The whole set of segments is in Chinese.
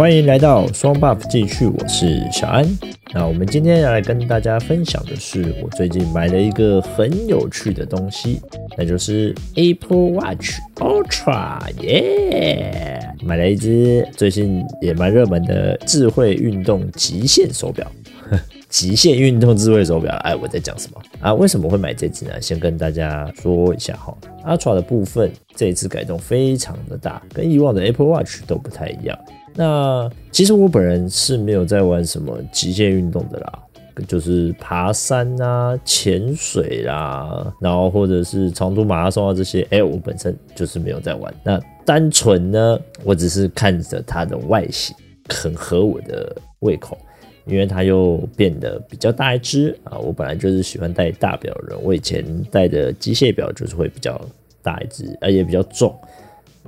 欢迎来到双 buff 继续，我是小安。那我们今天要来跟大家分享的是，我最近买了一个很有趣的东西，那就是 Apple Watch Ultra，耶！买了一只最近也蛮热门的智慧运动极限手表。极限运动智慧手表，哎，我在讲什么啊？为什么会买这只呢？先跟大家说一下哈，Ultra 的部分这一次改动非常的大，跟以往的 Apple Watch 都不太一样。那其实我本人是没有在玩什么极限运动的啦，就是爬山啊、潜水啦，然后或者是长途马拉松啊这些，哎，我本身就是没有在玩。那单纯呢，我只是看着它的外形很合我的胃口。因为它又变得比较大一只啊，我本来就是喜欢戴大表人，我以前戴的机械表就是会比较大一只，而且比较重。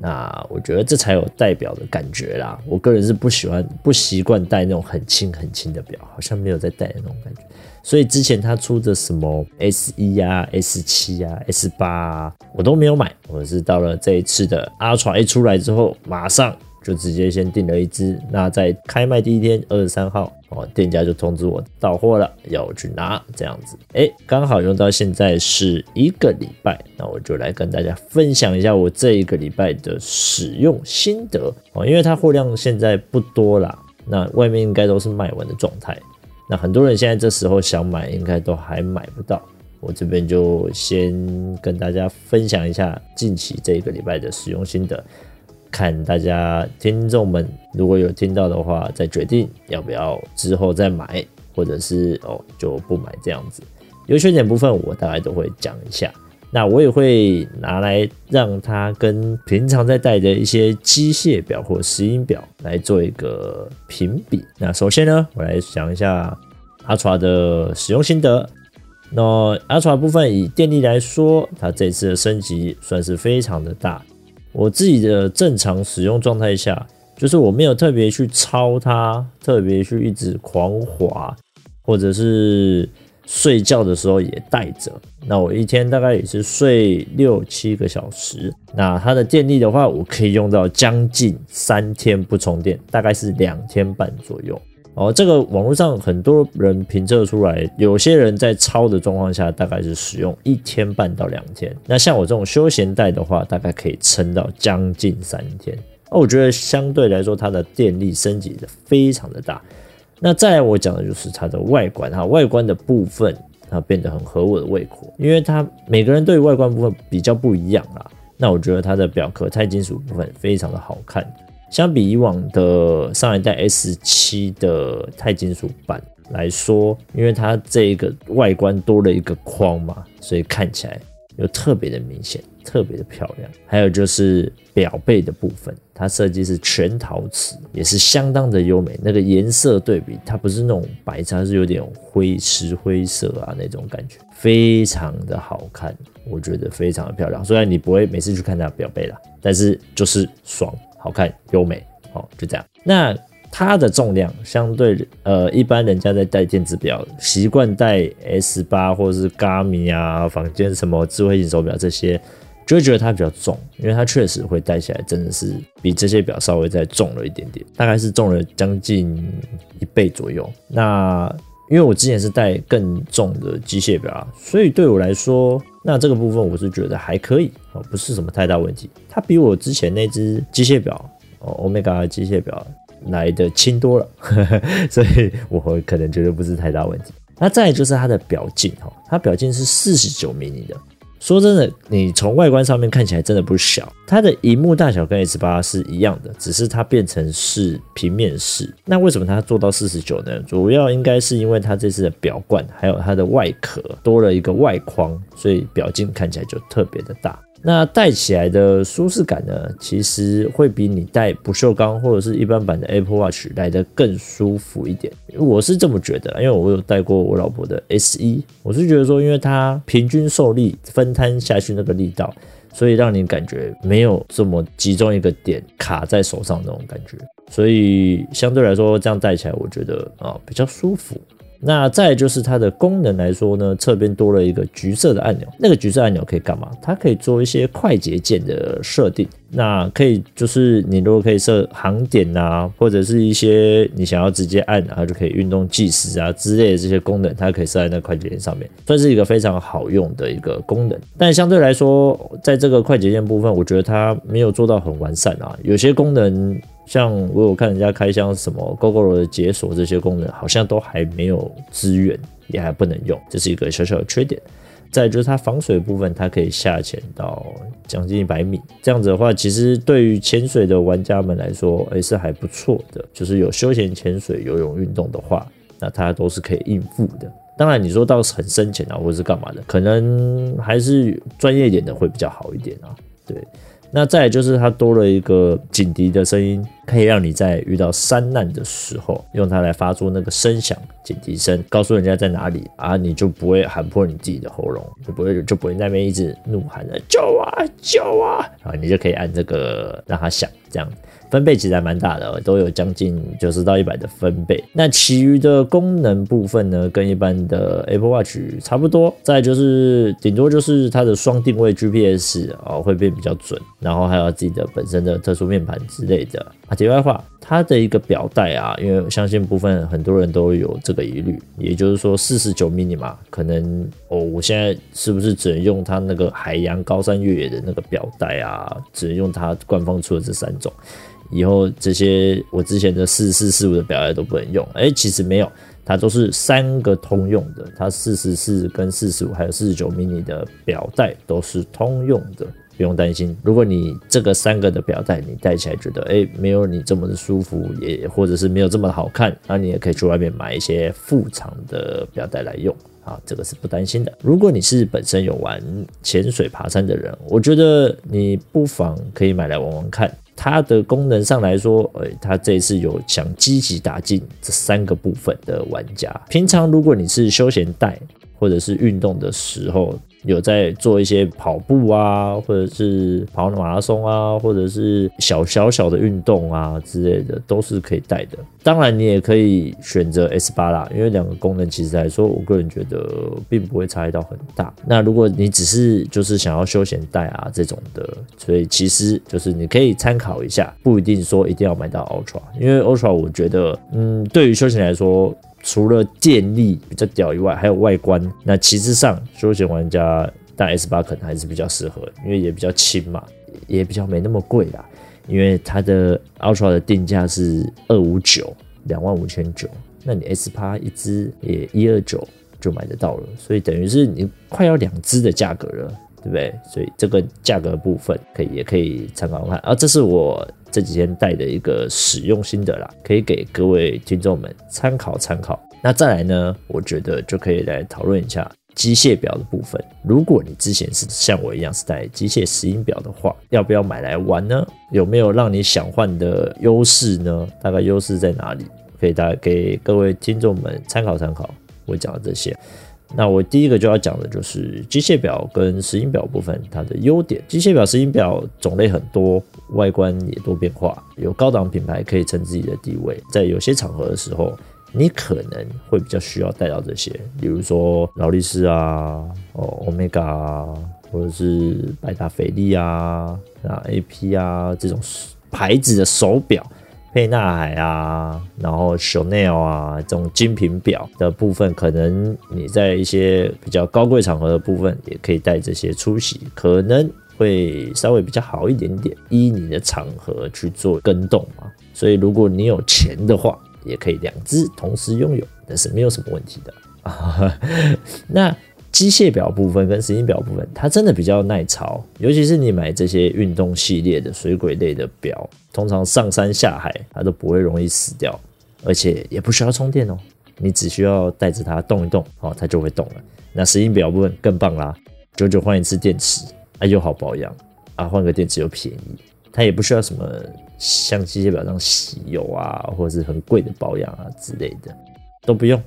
那我觉得这才有代表的感觉啦。我个人是不喜欢、不习惯戴那种很轻很轻的表，好像没有在戴的那种感觉。所以之前他出的什么 S 一啊、S 七啊、S 八啊，我都没有买。我是到了这一次的 Ultra 一出来之后，马上。就直接先订了一只，那在开卖第一天，二十三号哦，店家就通知我到货了，要我去拿这样子，哎，刚好用到现在是一个礼拜，那我就来跟大家分享一下我这一个礼拜的使用心得。哦，因为它货量现在不多啦，那外面应该都是卖完的状态，那很多人现在这时候想买，应该都还买不到，我这边就先跟大家分享一下近期这一个礼拜的使用心得。看大家听众们如果有听到的话，再决定要不要之后再买，或者是哦就不买这样子。优缺点部分我大概都会讲一下，那我也会拿来让它跟平常在戴的一些机械表或石英表来做一个评比。那首先呢，我来讲一下 Ultra 的使用心得。那 Ultra 部分以电力来说，它这次的升级算是非常的大。我自己的正常使用状态下，就是我没有特别去操它，特别去一直狂滑，或者是睡觉的时候也带着。那我一天大概也是睡六七个小时。那它的电力的话，我可以用到将近三天不充电，大概是两天半左右。哦，这个网络上很多人评测出来，有些人在超的状况下，大概是使用一天半到两天。那像我这种休闲带的话，大概可以撑到将近三天。哦，我觉得相对来说，它的电力升级的非常的大。那再来我讲的就是它的外观哈，外观的部分它变得很合我的胃口，因为它每个人对外观部分比较不一样啦。那我觉得它的表壳钛金属部分非常的好看。相比以往的上一代 S 七的钛金属板来说，因为它这个外观多了一个框嘛，所以看起来又特别的明显，特别的漂亮。还有就是表背的部分，它设计是全陶瓷，也是相当的优美。那个颜色对比，它不是那种白色，它是有点灰石灰色啊那种感觉，非常的好看，我觉得非常的漂亮。虽然你不会每次去看它表背啦，但是就是爽。好看优美哦，就这样。那它的重量相对呃，一般人家在戴电子表，习惯戴 S 八或者是 Garmin 啊，房间什么智慧型手表这些，就会觉得它比较重，因为它确实会戴起来真的是比这些表稍微再重了一点点，大概是重了将近一倍左右。那因为我之前是戴更重的机械表啊，所以对我来说。那这个部分我是觉得还可以哦，不是什么太大问题。它比我之前那只机械表哦，Omega 的机械表来的轻多了呵呵，所以我可能觉得不是太大问题。那再就是它的表径哈，它表径是四十九毫米的。说真的，你从外观上面看起来真的不小。它的荧幕大小跟 S 八是一样的，只是它变成是平面式。那为什么它做到四十九呢？主要应该是因为它这次的表冠还有它的外壳多了一个外框，所以表径看起来就特别的大。那戴起来的舒适感呢，其实会比你戴不锈钢或者是一般版的 Apple Watch 来得更舒服一点。我是这么觉得，因为我有戴过我老婆的 S1，我是觉得说，因为它平均受力分摊下去那个力道，所以让你感觉没有这么集中一个点卡在手上那种感觉，所以相对来说这样戴起来，我觉得啊比较舒服。那再就是它的功能来说呢，侧边多了一个橘色的按钮，那个橘色按钮可以干嘛？它可以做一些快捷键的设定。那可以就是你如果可以设航点啊，或者是一些你想要直接按，然后就可以运动计时啊之类的这些功能，它可以设在那快捷键上面，算是一个非常好用的一个功能。但相对来说，在这个快捷键部分，我觉得它没有做到很完善啊，有些功能。像我有看人家开箱什么 g o g o r 的解锁这些功能，好像都还没有资源，也还不能用，这是一个小小的缺点。再就是它防水部分，它可以下潜到将近一百米，这样子的话，其实对于潜水的玩家们来说，哎，是还不错的。就是有休闲潜水、游泳运动的话，那它都是可以应付的。当然，你说到很深潜啊，或者是干嘛的，可能还是专业一点的会比较好一点啊。对。那再来就是它多了一个警笛的声音，可以让你在遇到山难的时候，用它来发出那个声响警笛声，告诉人家在哪里啊，你就不会喊破你自己的喉咙，就不会就不会那边一直怒喊的救啊救啊啊，你就可以按这个让它响，这样。分贝其实还蛮大的，都有将近九十到一百的分贝。那其余的功能部分呢，跟一般的 Apple Watch 差不多。再就是顶多就是它的双定位 GPS 啊、哦，会变比较准，然后还有自己的本身的特殊面盘之类的。题外话，它的一个表带啊，因为相信部分很多人都有这个疑虑，也就是说四十九 mini 嘛，可能哦，我现在是不是只能用它那个海洋高山越野的那个表带啊？只能用它官方出的这三种？以后这些我之前的四四四五的表带都不能用，哎，其实没有，它都是三个通用的，它四十四跟四十五还有四十九 mini 的表带都是通用的，不用担心。如果你这个三个的表带你戴起来觉得哎没有你这么的舒服，也或者是没有这么好看，那你也可以去外面买一些副厂的表带来用，啊，这个是不担心的。如果你是本身有玩潜水爬山的人，我觉得你不妨可以买来玩玩看。它的功能上来说，哎，它这一次有想积极打进这三个部分的玩家。平常如果你是休闲带或者是运动的时候，有在做一些跑步啊，或者是跑马拉松啊，或者是小小小的运动啊之类的，都是可以带的。当然，你也可以选择 S8 啦，因为两个功能其实来说，我个人觉得并不会差异到很大。那如果你只是就是想要休闲带啊这种的，所以其实就是你可以参考一下，不一定说一定要买到 Ultra，因为 Ultra 我觉得，嗯，对于休闲来说。除了电力比较屌以外，还有外观。那其实上休闲玩家戴 S8 可能还是比较适合，因为也比较轻嘛，也比较没那么贵啦。因为它的 Ultra 的定价是二五九，两万五千九，那你 S8 一只也一二九就买得到了，所以等于是你快要两只的价格了，对不对？所以这个价格部分可以也可以参考看啊，这是我。这几天带的一个使用心得啦，可以给各位听众们参考参考。那再来呢，我觉得就可以来讨论一下机械表的部分。如果你之前是像我一样是带机械石英表的话，要不要买来玩呢？有没有让你想换的优势呢？大概优势在哪里？可以大概给各位听众们参考参考。我讲的这些。那我第一个就要讲的就是机械表跟石英表部分，它的优点。机械表、石英表种类很多，外观也多变化，有高档品牌可以撑自己的地位。在有些场合的时候，你可能会比较需要带到这些，比如说劳力士啊、哦欧米伽啊，或者是百达翡丽啊、啊 AP 啊这种牌子的手表。沛纳海啊，然后 Chanel 啊，这种精品表的部分，可能你在一些比较高贵场合的部分，也可以带这些出席，可能会稍微比较好一点点，依你的场合去做跟动嘛。所以如果你有钱的话，也可以两只同时拥有，但是没有什么问题的啊。那。机械表部分跟石英表部分，它真的比较耐潮，尤其是你买这些运动系列的水鬼类的表，通常上山下海它都不会容易死掉，而且也不需要充电哦，你只需要带着它动一动，哦，它就会动了。那石英表部分更棒啦，久久换一次电池，啊又好保养啊，换个电池又便宜，它也不需要什么像机械表那样洗油啊，或是很贵的保养啊之类的，都不用。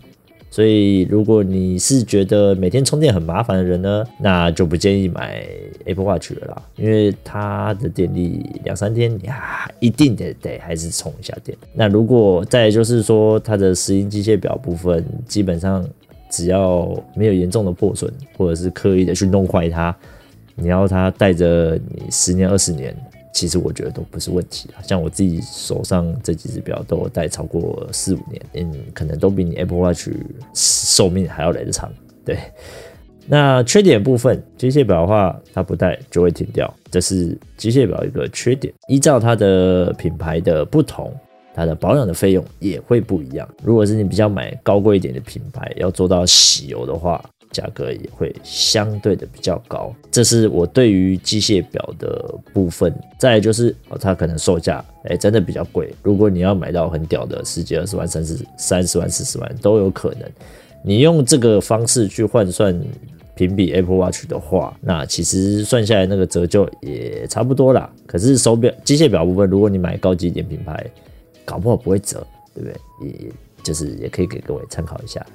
所以如果你是觉得每天充电很麻烦的人呢，那就不建议买 Apple Watch 了啦，因为它的电力两三天呀，一定得得还是充一下电。那如果再就是说它的石英机械表部分，基本上只要没有严重的破损，或者是刻意的去弄坏它，你要它带着你十年二十年。其实我觉得都不是问题啊，像我自己手上这几只表都戴超过四五年，嗯，可能都比你 Apple Watch 寿命还要来得长。对，那缺点部分，机械表的话，它不戴就会停掉，这是机械表一个缺点。依照它的品牌的不同，它的保养的费用也会不一样。如果是你比较买高贵一点的品牌，要做到洗油的话。价格也会相对的比较高，这是我对于机械表的部分。再就是哦，它可能售价哎真的比较贵。如果你要买到很屌的十几二十万、三十三十万、四十万都有可能。你用这个方式去换算评比 Apple Watch 的话，那其实算下来那个折旧也差不多啦。可是手表机械表部分，如果你买高级一点品牌，搞不好不会折，对不对？也就是也可以给各位参考一下。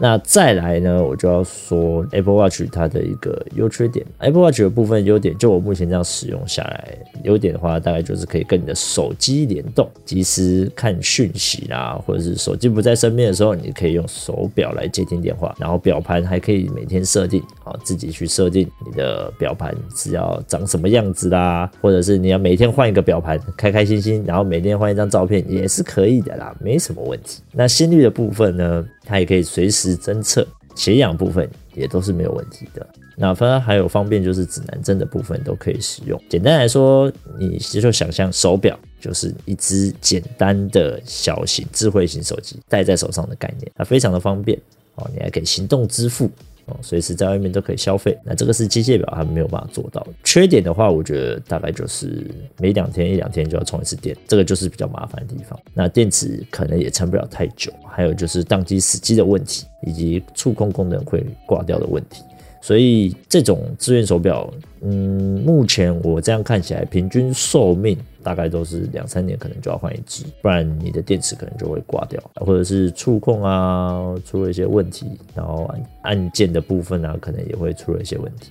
那再来呢，我就要说 Apple Watch 它的一个优缺点。Apple Watch 的部分优点，就我目前这样使用下来，优点的话大概就是可以跟你的手机联动，及时看讯息啦，或者是手机不在身边的时候，你可以用手表来接听电话。然后表盘还可以每天设定啊，自己去设定你的表盘是要长什么样子啦，或者是你要每天换一个表盘，开开心心，然后每天换一张照片也是可以的啦，没什么问题。那心率的部分呢，它也可以随时。侦测血氧部分也都是没有问题的。那反而还有方便，就是指南针的部分都可以使用。简单来说，你就想象手表就是一只简单的小型智慧型手机，戴在手上的概念，它非常的方便哦。你还可以行动支付。哦，随时在外面都可以消费，那这个是机械表还没有办法做到。缺点的话，我觉得大概就是每两天一两天就要充一次电，这个就是比较麻烦的地方。那电池可能也撑不了太久，还有就是当机死机的问题，以及触控功能会挂掉的问题。所以这种资源手表，嗯，目前我这样看起来，平均寿命大概都是两三年，可能就要换一支，不然你的电池可能就会挂掉，或者是触控啊出了一些问题，然后按按键的部分啊，可能也会出了一些问题，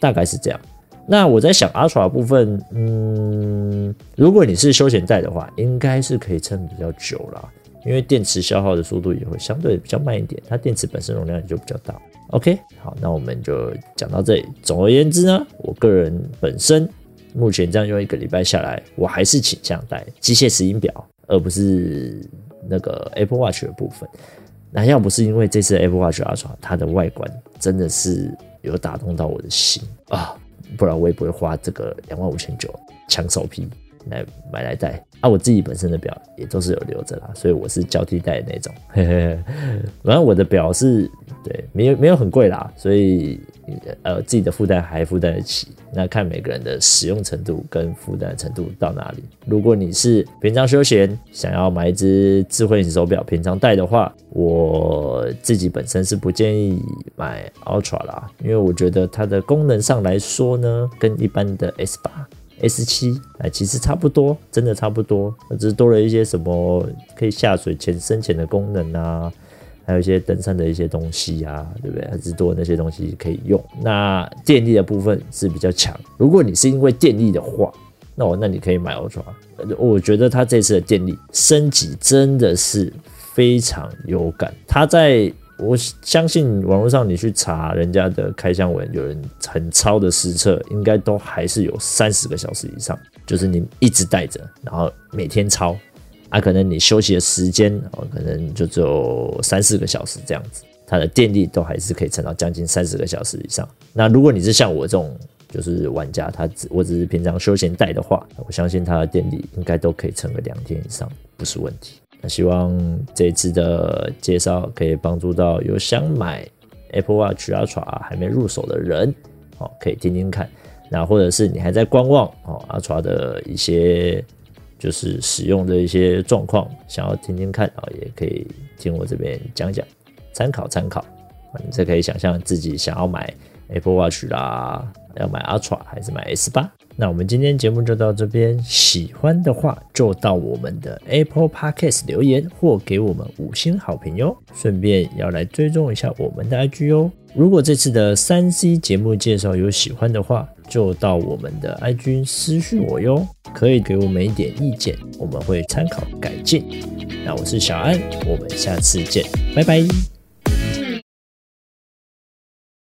大概是这样。那我在想，Ultra 部分，嗯，如果你是休闲带的话，应该是可以撑比较久啦，因为电池消耗的速度也会相对比较慢一点，它电池本身容量也就比较大。OK，好，那我们就讲到这里。总而言之呢，我个人本身目前这样用一个礼拜下来，我还是倾向戴机械石英表，而不是那个 Apple Watch 的部分。那要不是因为这次 Apple Watch Ultra 它的外观真的是有打动到我的心啊，不然我也不会花这个两万五千九抢手批来买来戴。啊，我自己本身的表也都是有留着啦，所以我是交替戴的那种。嘿嘿，反正我的表是。对，没有没有很贵啦，所以呃自己的负担还负担得起。那看每个人的使用程度跟负担程度到哪里。如果你是平常休闲，想要买一只智慧型手表平常戴的话，我自己本身是不建议买 Ultra 啦，因为我觉得它的功能上来说呢，跟一般的 S 八、S 七哎其实差不多，真的差不多，只是多了一些什么可以下水潜深潜的功能啊。还有一些登山的一些东西啊，对不对？还是多那些东西可以用。那电力的部分是比较强。如果你是因为电力的话，那我那你可以买 Ultra。我觉得它这次的电力升级真的是非常有感。它在我相信网络上你去查人家的开箱文，有人很超的实测，应该都还是有三十个小时以上，就是你一直带着，然后每天超。啊，可能你休息的时间哦，可能就只有三四个小时这样子，它的电力都还是可以撑到将近三十个小时以上。那如果你是像我这种就是玩家，他只我只是平常休闲带的话，我相信它的电力应该都可以撑个两天以上，不是问题。希望这次的介绍可以帮助到有想买 Apple Watch Ultra 还没入手的人，哦，可以听听看。那或者是你还在观望哦，Ultra 的一些。就是使用的一些状况，想要听听看啊，也可以听我这边讲讲，参考参考。你这可以想象自己想要买 Apple Watch 啦，要买 Ultra 还是买 S 八？那我们今天节目就到这边，喜欢的话就到我们的 Apple Podcast 留言或给我们五星好评哟。顺便要来追踪一下我们的 IG 哟。如果这次的三 C 节目介绍有喜欢的话，就到我们的 IG 私讯我哟，可以给我们一点意见，我们会参考改进。那我是小安，我们下次见，拜拜。